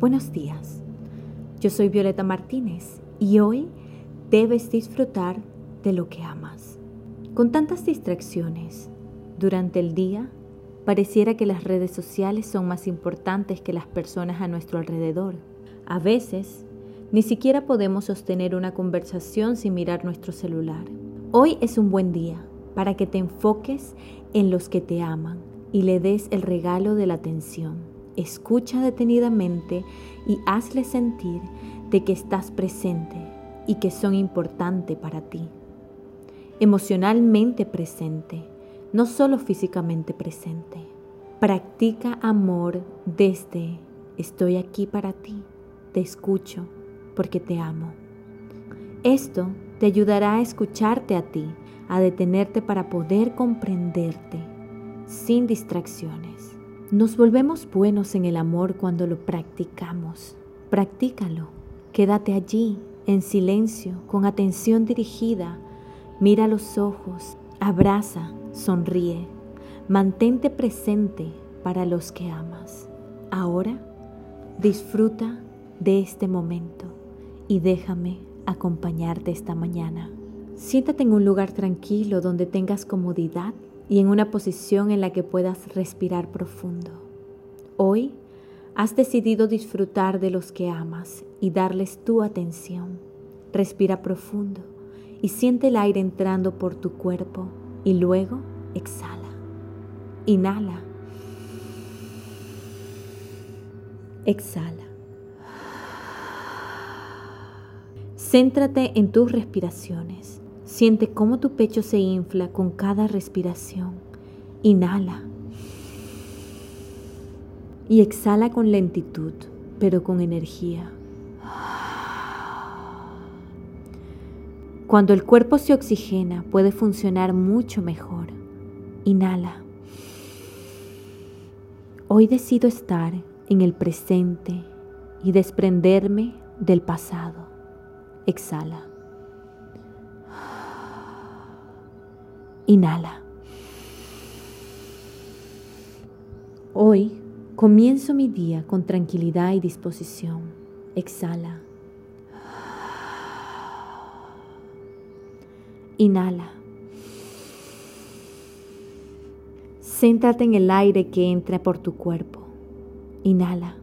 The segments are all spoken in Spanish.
Buenos días. Yo soy Violeta Martínez y hoy debes disfrutar de lo que amas. Con tantas distracciones durante el día, pareciera que las redes sociales son más importantes que las personas a nuestro alrededor. A veces, ni siquiera podemos sostener una conversación sin mirar nuestro celular. Hoy es un buen día para que te enfoques en los que te aman y le des el regalo de la atención. Escucha detenidamente y hazle sentir de que estás presente y que son importantes para ti. Emocionalmente presente, no solo físicamente presente. Practica amor desde estoy aquí para ti, te escucho porque te amo. Esto te ayudará a escucharte a ti, a detenerte para poder comprenderte sin distracciones. Nos volvemos buenos en el amor cuando lo practicamos. Practícalo. Quédate allí, en silencio, con atención dirigida. Mira los ojos, abraza, sonríe. Mantente presente para los que amas. Ahora disfruta de este momento y déjame acompañarte esta mañana. Siéntate en un lugar tranquilo donde tengas comodidad y en una posición en la que puedas respirar profundo. Hoy has decidido disfrutar de los que amas y darles tu atención. Respira profundo y siente el aire entrando por tu cuerpo y luego exhala. Inhala. Exhala. Céntrate en tus respiraciones. Siente cómo tu pecho se infla con cada respiración. Inhala. Y exhala con lentitud, pero con energía. Cuando el cuerpo se oxigena, puede funcionar mucho mejor. Inhala. Hoy decido estar en el presente y desprenderme del pasado. Exhala. Inhala. Hoy comienzo mi día con tranquilidad y disposición. Exhala. Inhala. Céntrate en el aire que entra por tu cuerpo. Inhala.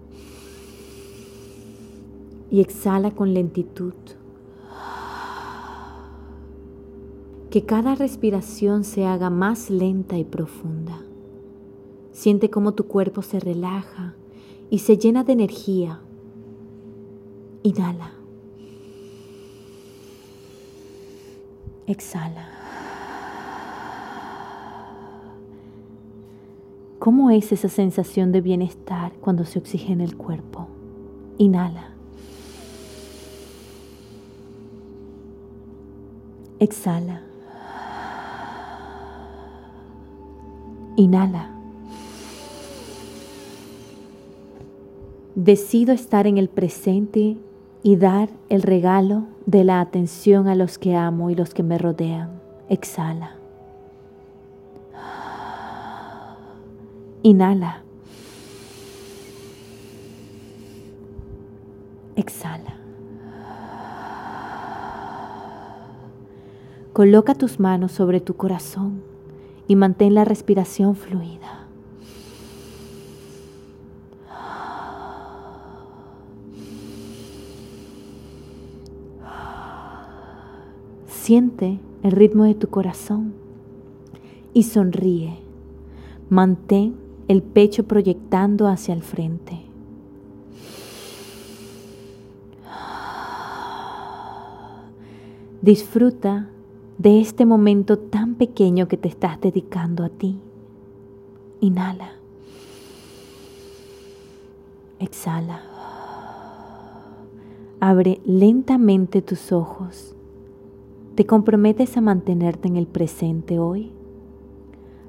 Y exhala con lentitud. Que cada respiración se haga más lenta y profunda. Siente cómo tu cuerpo se relaja y se llena de energía. Inhala. Exhala. ¿Cómo es esa sensación de bienestar cuando se oxigena el cuerpo? Inhala. Exhala. Inhala. Decido estar en el presente y dar el regalo de la atención a los que amo y los que me rodean. Exhala. Inhala. Exhala. Coloca tus manos sobre tu corazón y mantén la respiración fluida. Siente el ritmo de tu corazón y sonríe. Mantén el pecho proyectando hacia el frente. Disfruta de este momento tan pequeño que te estás dedicando a ti. Inhala. Exhala. Abre lentamente tus ojos. ¿Te comprometes a mantenerte en el presente hoy?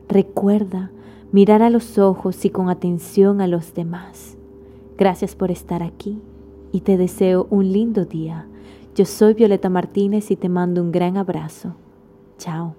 Recuerda mirar a los ojos y con atención a los demás. Gracias por estar aquí y te deseo un lindo día. Yo soy Violeta Martínez y te mando un gran abrazo. Chao.